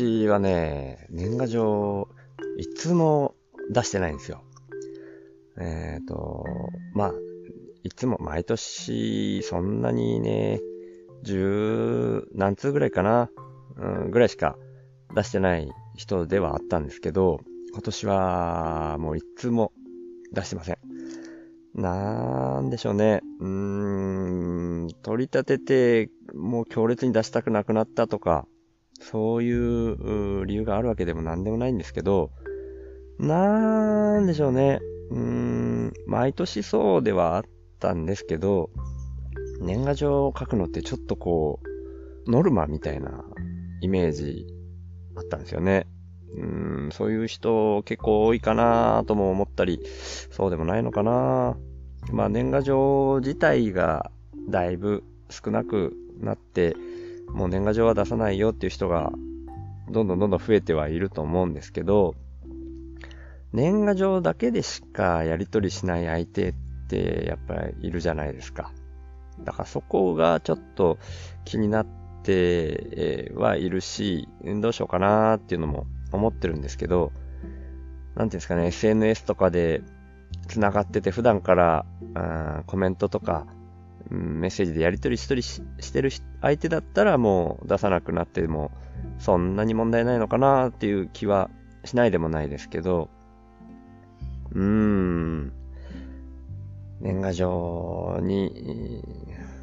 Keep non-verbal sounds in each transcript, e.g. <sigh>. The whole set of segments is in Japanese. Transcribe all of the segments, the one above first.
年はね、年賀状、いつも出してないんですよ。えっ、ー、と、まあ、いつも毎年、そんなにね、十何通ぐらいかな、うん、ぐらいしか出してない人ではあったんですけど、今年はもういつも出してません。なんでしょうね。うーん、取り立てて、もう強烈に出したくなくなったとか、そういう理由があるわけでも何でもないんですけど、なんでしょうね。うーん、毎年そうではあったんですけど、年賀状を書くのってちょっとこう、ノルマみたいなイメージあったんですよね。うん、そういう人結構多いかなとも思ったり、そうでもないのかなまあ年賀状自体がだいぶ少なくなって、もう年賀状は出さないよっていう人がどんどんどんどん増えてはいると思うんですけど、年賀状だけでしかやり取りしない相手ってやっぱりいるじゃないですか。だからそこがちょっと気になってはいるし、どうしようかなーっていうのも思ってるんですけど、なんていうんですかね、SNS とかで繋がってて普段からあコメントとか、うん、メッセージでやり取りしたりししてる相手だったらもう出さなくなってもそんなに問題ないのかなっていう気はしないでもないですけど、うーん、年賀状に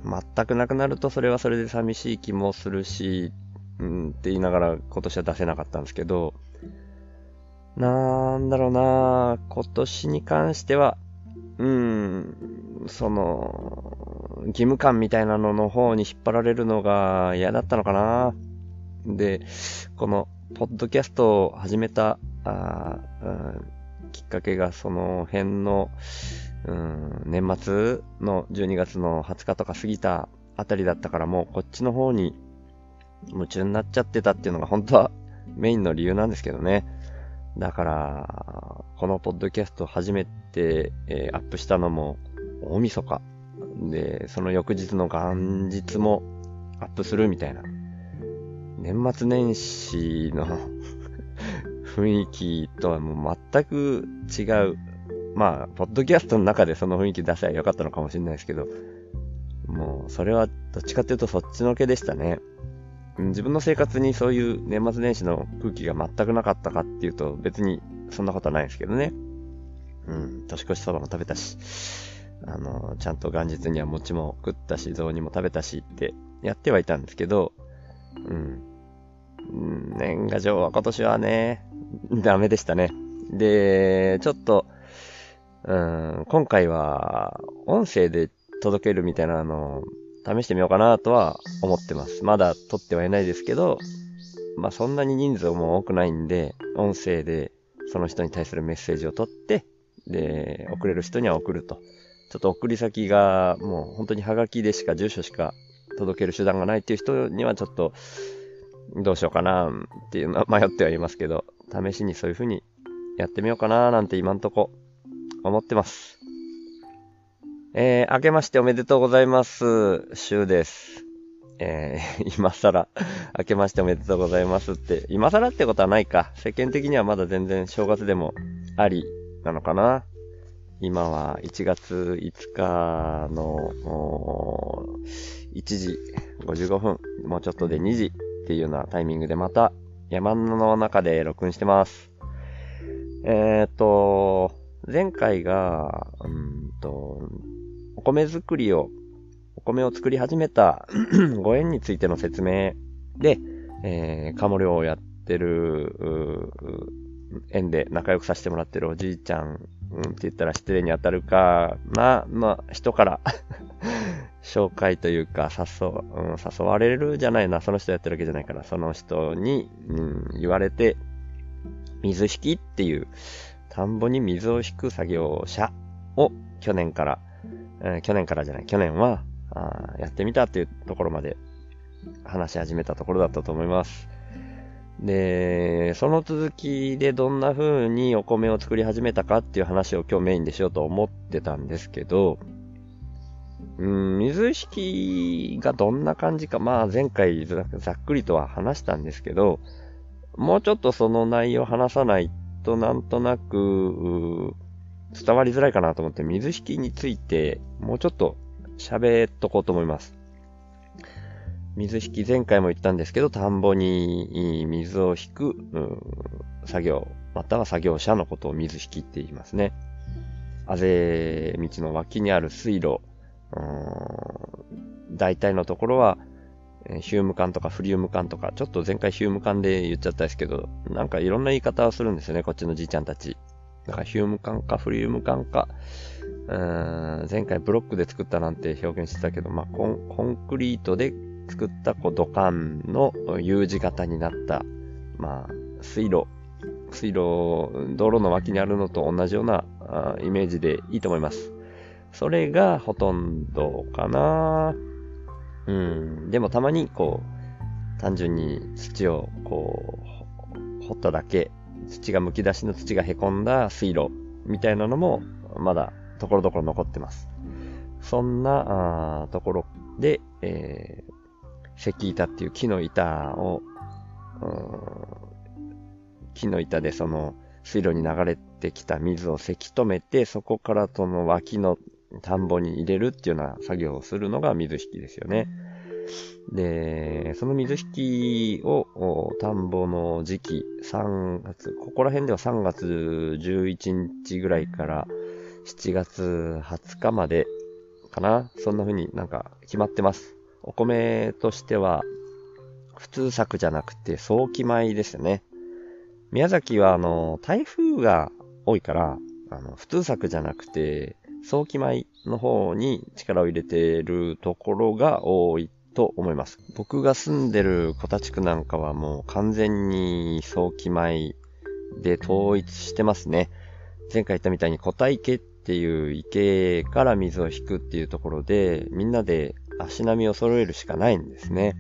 全くなくなるとそれはそれで寂しい気もするし、うんって言いながら今年は出せなかったんですけど、なんだろうな今年に関しては、うん、その、義務感みたいなのの方に引っ張られるのが嫌だったのかなで、この、ポッドキャストを始めた、あ、きっかけがその辺の、うん、年末の12月の20日とか過ぎたあたりだったからもうこっちの方に夢中になっちゃってたっていうのが本当はメインの理由なんですけどね。だから、このポッドキャスト初めて、えー、アップしたのも大晦日。で、その翌日の元日もアップするみたいな。年末年始の <laughs> 雰囲気とはもう全く違う。まあ、ポッドキャストの中でその雰囲気出せばよかったのかもしれないですけど、もう、それはどっちかっていうとそっちのけでしたね。自分の生活にそういう年末年始の空気が全くなかったかっていうと別にそんなことはないんですけどね。うん、年越しそばも食べたし、あの、ちゃんと元日には餅も食ったし、雑煮も食べたしってやってはいたんですけど、うん。年賀状は今年はね、ダメでしたね。で、ちょっと、うん、今回は音声で届けるみたいなあの試してみようかなとは思ってます。まだ撮ってはいないですけど、まあそんなに人数も多くないんで、音声でその人に対するメッセージを取って、で、送れる人には送ると。ちょっと送り先がもう本当にハガキでしか住所しか届ける手段がないっていう人にはちょっとどうしようかなっていうのは迷ってはいますけど、試しにそういう風にやってみようかななんて今んとこ思ってます。えー、明けましておめでとうございます。シュウです。えー、<laughs> 今更、明けましておめでとうございますって、今更ってことはないか。世間的にはまだ全然正月でもありなのかな。今は1月5日の1時55分、もうちょっとで2時っていうようなタイミングでまた山の中で録音してます。えっ、ー、と、前回が、うんと、お米作りを、お米を作り始めた <clears throat> ご縁についての説明で、えー、カモ漁をやってる、縁で仲良くさせてもらってるおじいちゃん、うん、って言ったら失礼に当たるかな、ま、人から <laughs> 紹介というか、誘、うん、誘われるじゃないな、その人やってるわけじゃないから、その人に、うん、言われて、水引きっていう、田んぼに水を引く作業者を去年からえー、去年からじゃない、去年は、あやってみたっていうところまで話し始めたところだったと思います。で、その続きでどんな風にお米を作り始めたかっていう話を今日メインでしようと思ってたんですけど、うん、水引きがどんな感じか、まあ前回ざっくりとは話したんですけど、もうちょっとその内容を話さないとなんとなく、伝わりづらいかなと思って水引についてもうちょっと喋っとこうと思います。水引き前回も言ったんですけど、田んぼに水を引く、作業、または作業者のことを水引きって言いますね。あぜ道の脇にある水路、うん大体のところは、ヒューム管とかフリウム管とか、ちょっと前回ヒューム管で言っちゃったんですけど、なんかいろんな言い方をするんですよね、こっちのじいちゃんたち。だからヒューム管かフリウム管か、うん前回ブロックで作ったなんて表現してたけど、まあ、コンコンクリートで作ったこう土管の U 字型になった、まあ、水路、水路、道路の脇にあるのと同じようなあイメージでいいと思います。それがほとんどかな。うん。でもたまにこう、単純に土をこう、掘っただけ、土が剥き出しの土が凹んだ水路みたいなのも、まだところどころ残ってます。そんなあところで、えー、石板っていう木の板を、木の板でその水路に流れてきた水をせき止めて、そこからその脇の田んぼに入れるっていうような作業をするのが水引きですよね。で、その水引きを田んぼの時期、3月、ここら辺では3月11日ぐらいから7月20日までかな。そんな風になんか決まってます。お米としては、普通作じゃなくて早期米ですよね。宮崎はあの、台風が多いから、あの、普通作じゃなくて、早期米の方に力を入れてるところが多いと思います。僕が住んでる小田地区なんかはもう完全に早期米で統一してますね。前回言ったみたいに小田池っていう池から水を引くっていうところで、みんなで足並みを揃えるしかないんですね。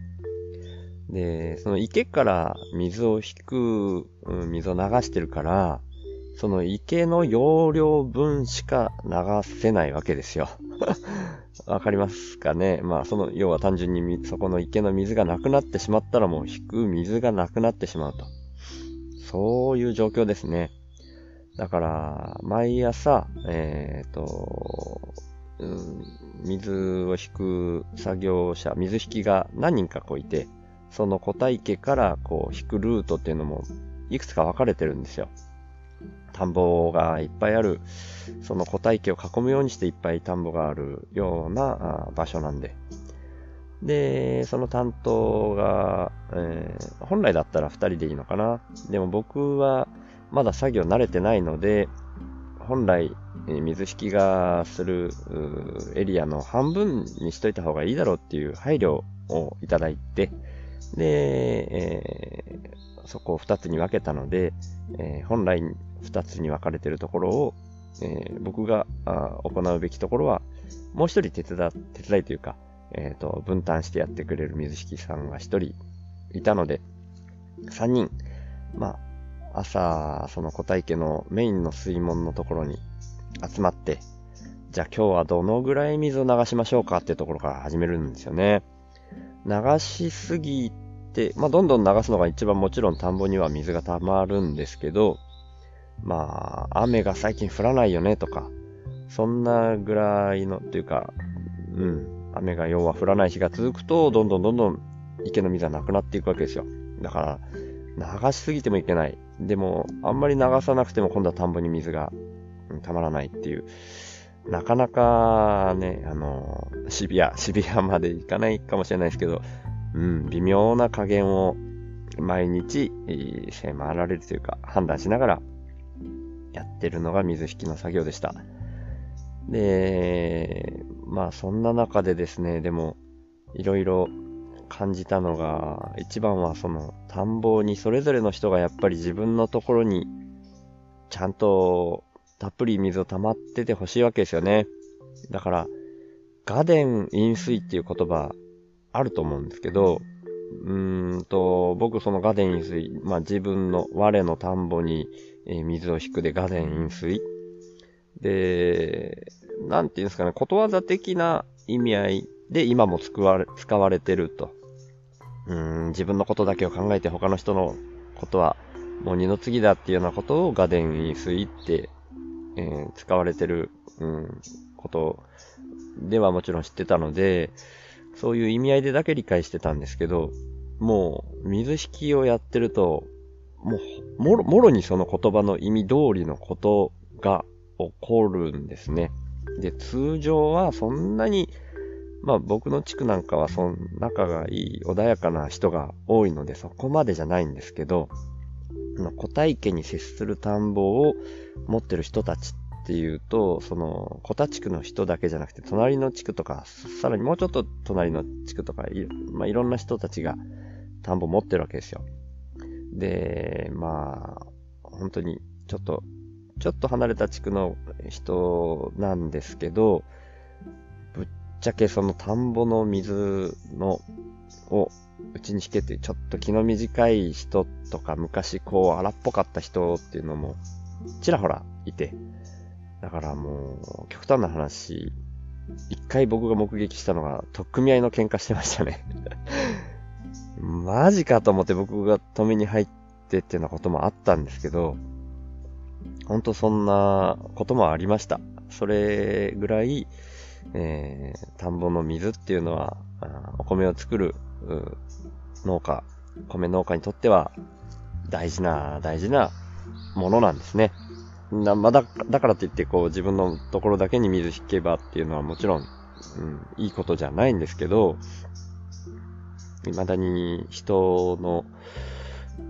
で、その池から水を引く、うん、水を流してるから、その池の容量分しか流せないわけですよ。わかりますかねまあ、その、要は単純にそこの池の水がなくなってしまったらもう引く水がなくなってしまうと。そういう状況ですね。だから、毎朝、えっ、ー、と、うん、水を引く作業者、水引きが何人かこういて、その小体池からこう引くルートっていうのもいくつか分かれてるんですよ。田んぼがいっぱいある、その小体池を囲むようにしていっぱい田んぼがあるような場所なんで。で、その担当が、えー、本来だったら2人でいいのかな。でも僕はまだ作業慣れてないので、本来、水引きがするエリアの半分にしといた方がいいだろうっていう配慮をいただいて、で、えー、そこを2つに分けたので、えー、本来2つに分かれているところを、えー、僕が行うべきところは、もう1人手伝、手伝いというか、えっ、と、分担してやってくれる水引さんが1人いたので、3人、まあ、朝、その小体家のメインの水門のところに集まって、じゃあ今日はどのぐらい水を流しましょうかっていうところから始めるんですよね。流しすぎて、まあどんどん流すのが一番もちろん田んぼには水が溜まるんですけど、まあ雨が最近降らないよねとか、そんなぐらいの、っていうか、うん、雨が要は降らない日が続くと、どんどんどんどん池の水はなくなっていくわけですよ。だから、流しすぎてもいけない。でも、あんまり流さなくても今度は田んぼに水が、たまらないっていう。なかなかね、あの、シビア、<laughs> シビアまでいかないかもしれないですけど、うん、微妙な加減を毎日、迫られるというか、判断しながらやってるのが水引きの作業でした。で、まあそんな中でですね、でも、いろいろ感じたのが、一番はその田んぼにそれぞれの人がやっぱり自分のところにちゃんとたっぷり水を溜まっててほしいわけですよね。だから、ガデン飲水っていう言葉あると思うんですけど、うーんと、僕そのガデン飲水、まあ自分の我の田んぼに、え水を引くでガデン飲水。で、なんていうんですかね、ことわざ的な意味合いで今も使われ使われてると。うん、自分のことだけを考えて他の人のことは、もう二の次だっていうようなことをガデン飲水って、えー、使われてる、うん、ことではもちろん知ってたので、そういう意味合いでだけ理解してたんですけど、もう、水引きをやってると、もう、もろ、もろにその言葉の意味通りのことが起こるんですね。で、通常はそんなに、まあ僕の地区なんかはその仲がいい穏やかな人が多いのでそこまでじゃないんですけど、古体家に接する田んぼを持ってる人たちっていうと、その古田地区の人だけじゃなくて隣の地区とか、さらにもうちょっと隣の地区とかい,、まあ、いろんな人たちが田んぼ持ってるわけですよ。で、まあ、本当にちょっとちょっと離れた地区の人なんですけど、ぶっちゃけその田んぼの水の、をうちに引けてちょっと気の短い人とか昔こう荒っぽかった人っていうのもちらほらいて、だからもう極端な話、一回僕が目撃したのが、取っ組み合いの喧嘩してましたね <laughs> マジかと思って僕が止めに入ってっていうようなこともあったんですけど、本当そんなこともありました。それぐらい、えー、田んぼの水っていうのは、お米を作るうん農家、米農家にとっては大事な、大事なものなんですね。なま、だだからといって、こう、自分のところだけに水引けばっていうのはもちろん、うん、いいことじゃないんですけど、未だに人の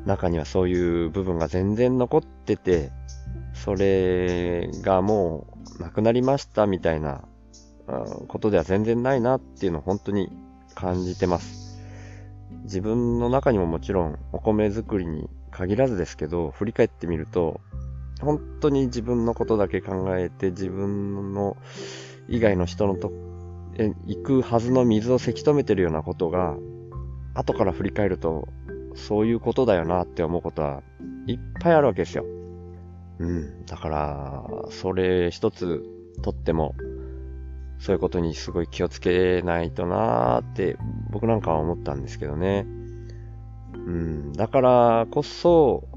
中にはそういう部分が全然残ってて、それがもうなくなりましたみたいなことでは全然ないなっていうのを本当に感じてます。自分の中にももちろんお米作りに限らずですけど、振り返ってみると、本当に自分のことだけ考えて自分の以外の人のと、え、行くはずの水をせき止めてるようなことが、後から振り返ると、そういうことだよなって思うことはいっぱいあるわけですよ。うん。だから、それ一つとっても、そういうことにすごい気をつけないとなーって僕なんかは思ったんですけどね。うん。だからこそ、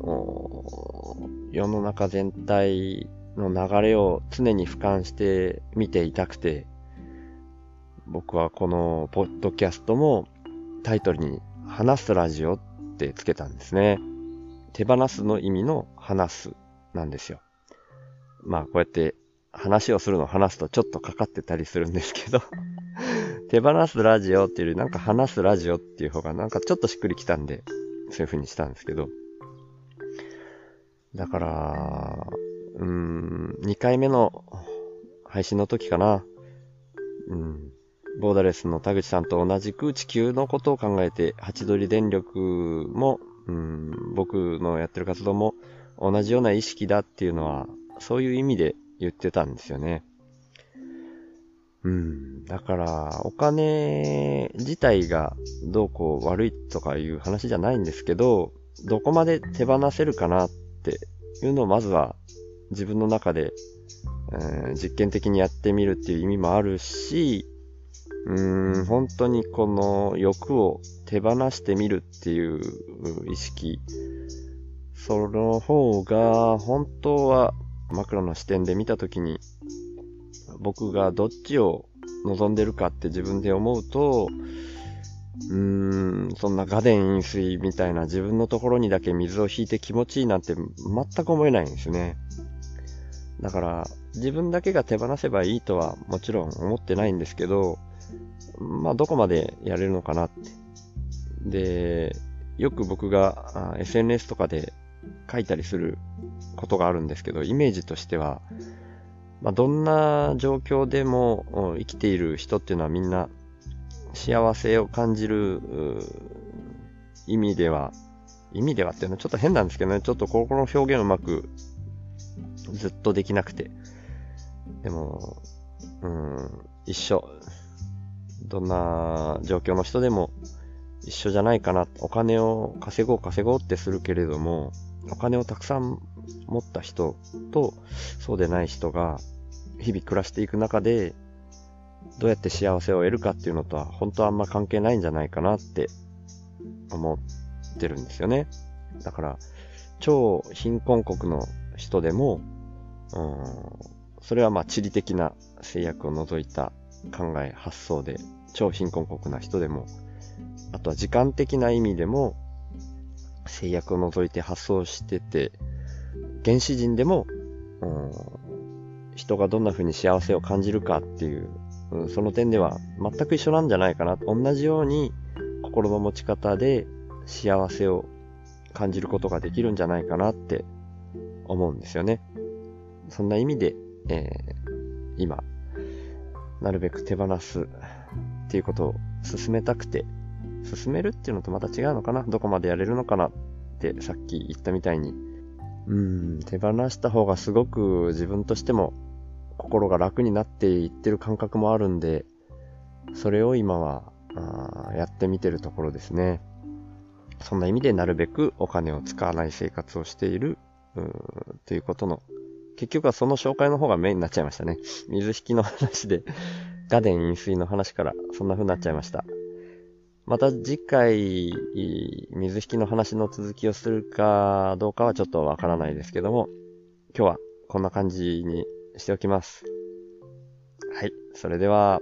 世の中全体の流れを常に俯瞰して見ていたくて、僕はこのポッドキャストもタイトルに話すラジオってつけたんですね。手放すの意味の話すなんですよ。まあ、こうやって話をするのを話すとちょっとかかってたりするんですけど手放すラジオっていうよりなんか話すラジオっていう方がなんかちょっとしっくりきたんで、そういう風にしたんですけど。だから、うーん、2回目の配信の時かな。うん。ボーダレスの田口さんと同じく地球のことを考えて、ハチドリ電力も、うん、僕のやってる活動も同じような意識だっていうのは、そういう意味で言ってたんですよね。うん。だから、お金自体がどうこう悪いとかいう話じゃないんですけど、どこまで手放せるかなっていうのをまずは自分の中で、えー、実験的にやってみるっていう意味もあるし、うん、本当にこの欲を手放してみるっていう意識その方が、本当はマクロの視点で見たときに、僕がどっちを望んでるかって自分で思うと、うーん、そんなガデン飲水みたいな自分のところにだけ水を引いて気持ちいいなんて全く思えないんですね。だから、自分だけが手放せばいいとはもちろん思ってないんですけど、まあどこまでやれるのかなって。で、よく僕が SNS とかで書いたりすることがあるんですけど、イメージとしては、まあ、どんな状況でも生きている人っていうのはみんな幸せを感じる意味では、意味ではっていうのはちょっと変なんですけどね、ちょっとここの表現うまくずっとできなくて。でも、うん、一緒。どんな状況の人でも一緒じゃないかな。お金を稼ごう稼ごうってするけれども、お金をたくさん持った人とそうでない人が日々暮らしていく中でどうやって幸せを得るかっていうのとは本当はあんま関係ないんじゃないかなって思ってるんですよね。だから、超貧困国の人でも、うん、それはまあ地理的な制約を除いた考え、発想で、超貧困国な人でも、あとは時間的な意味でも、制約を除いて発想してて、原始人でも、うん、人がどんな風に幸せを感じるかっていう、うん、その点では全く一緒なんじゃないかな。同じように心の持ち方で幸せを感じることができるんじゃないかなって思うんですよね。そんな意味で、えー、今、なるべく手放すっていうことを進めたくて、進めるっていうのとまた違うのかなどこまでやれるのかなってさっき言ったみたいに、うん、手放した方がすごく自分としても心が楽になっていってる感覚もあるんで、それを今はあやってみてるところですね。そんな意味でなるべくお金を使わない生活をしている、ということの、結局はその紹介の方がメインになっちゃいましたね。水引きの話で、ガデン飲水の話からそんな風になっちゃいました。また次回、水引きの話の続きをするかどうかはちょっとわからないですけども、今日はこんな感じにしておきます。はい。それでは、